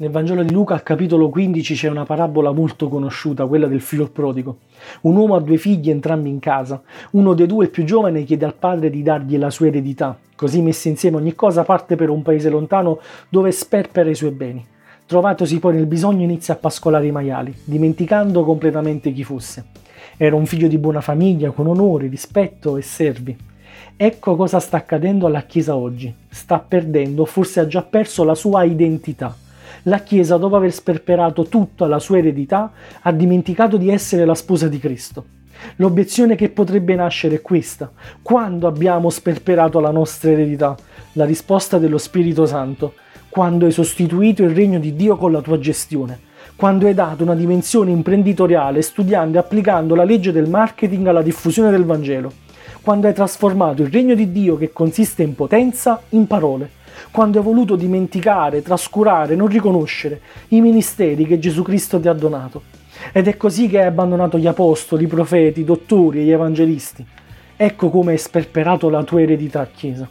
Nel Vangelo di Luca al capitolo 15 c'è una parabola molto conosciuta, quella del figlio prodigo. Un uomo ha due figli entrambi in casa. Uno dei due, il più giovane, chiede al padre di dargli la sua eredità. Così messe insieme ogni cosa parte per un paese lontano dove sperpera i suoi beni. Trovatosi poi nel bisogno inizia a pascolare i maiali, dimenticando completamente chi fosse. Era un figlio di buona famiglia, con onori, rispetto e servi. Ecco cosa sta accadendo alla Chiesa oggi. Sta perdendo, forse ha già perso la sua identità la Chiesa, dopo aver sperperato tutta la sua eredità, ha dimenticato di essere la sposa di Cristo. L'obiezione che potrebbe nascere è questa. Quando abbiamo sperperato la nostra eredità? La risposta dello Spirito Santo. Quando hai sostituito il regno di Dio con la tua gestione. Quando hai dato una dimensione imprenditoriale studiando e applicando la legge del marketing alla diffusione del Vangelo. Quando hai trasformato il regno di Dio che consiste in potenza in parole quando hai voluto dimenticare, trascurare, non riconoscere i ministeri che Gesù Cristo ti ha donato. Ed è così che hai abbandonato gli apostoli, i profeti, i dottori e gli evangelisti. Ecco come hai sperperato la tua eredità, Chiesa.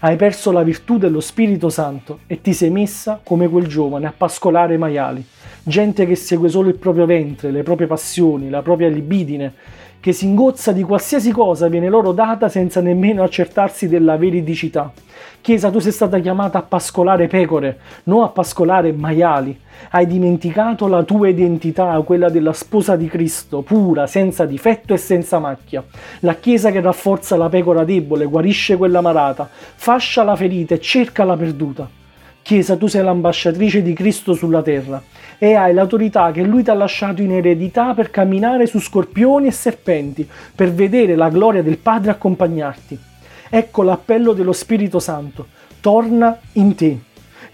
Hai perso la virtù dello Spirito Santo e ti sei messa come quel giovane a pascolare maiali. Gente che segue solo il proprio ventre, le proprie passioni, la propria libidine, che si ingozza di qualsiasi cosa viene loro data senza nemmeno accertarsi della veridicità. Chiesa, tu sei stata chiamata a pascolare pecore, non a pascolare maiali. Hai dimenticato la tua identità, quella della sposa di Cristo, pura, senza difetto e senza macchia. La Chiesa che rafforza la pecora debole, guarisce quella malata, fascia la ferita e cerca la perduta. Chiesa, tu sei l'ambasciatrice di Cristo sulla terra e hai l'autorità che Lui ti ha lasciato in eredità per camminare su scorpioni e serpenti, per vedere la gloria del Padre accompagnarti. Ecco l'appello dello Spirito Santo. Torna in te.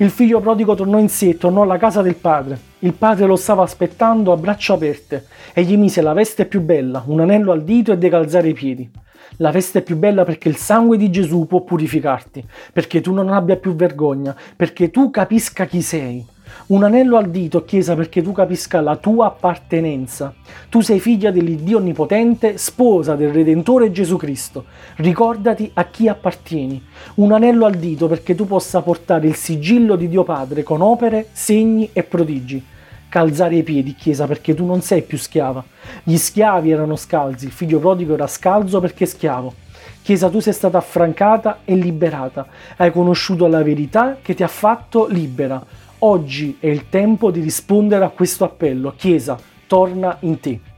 Il figlio prodigo tornò in sé, tornò alla casa del padre. Il padre lo stava aspettando a braccia aperte e gli mise la veste più bella, un anello al dito e dei calzari ai piedi. La veste più bella perché il sangue di Gesù può purificarti, perché tu non abbia più vergogna, perché tu capisca chi sei. Un anello al dito, Chiesa, perché tu capisca la tua appartenenza. Tu sei figlia dell'Iddio Onnipotente, sposa del Redentore Gesù Cristo. Ricordati a chi appartieni. Un anello al dito perché tu possa portare il sigillo di Dio Padre con opere, segni e prodigi. Calzare i piedi, Chiesa, perché tu non sei più schiava. Gli schiavi erano scalzi, il figlio prodigo era scalzo perché schiavo. Chiesa, tu sei stata affrancata e liberata. Hai conosciuto la verità che ti ha fatto libera Oggi è il tempo di rispondere a questo appello. Chiesa, torna in te.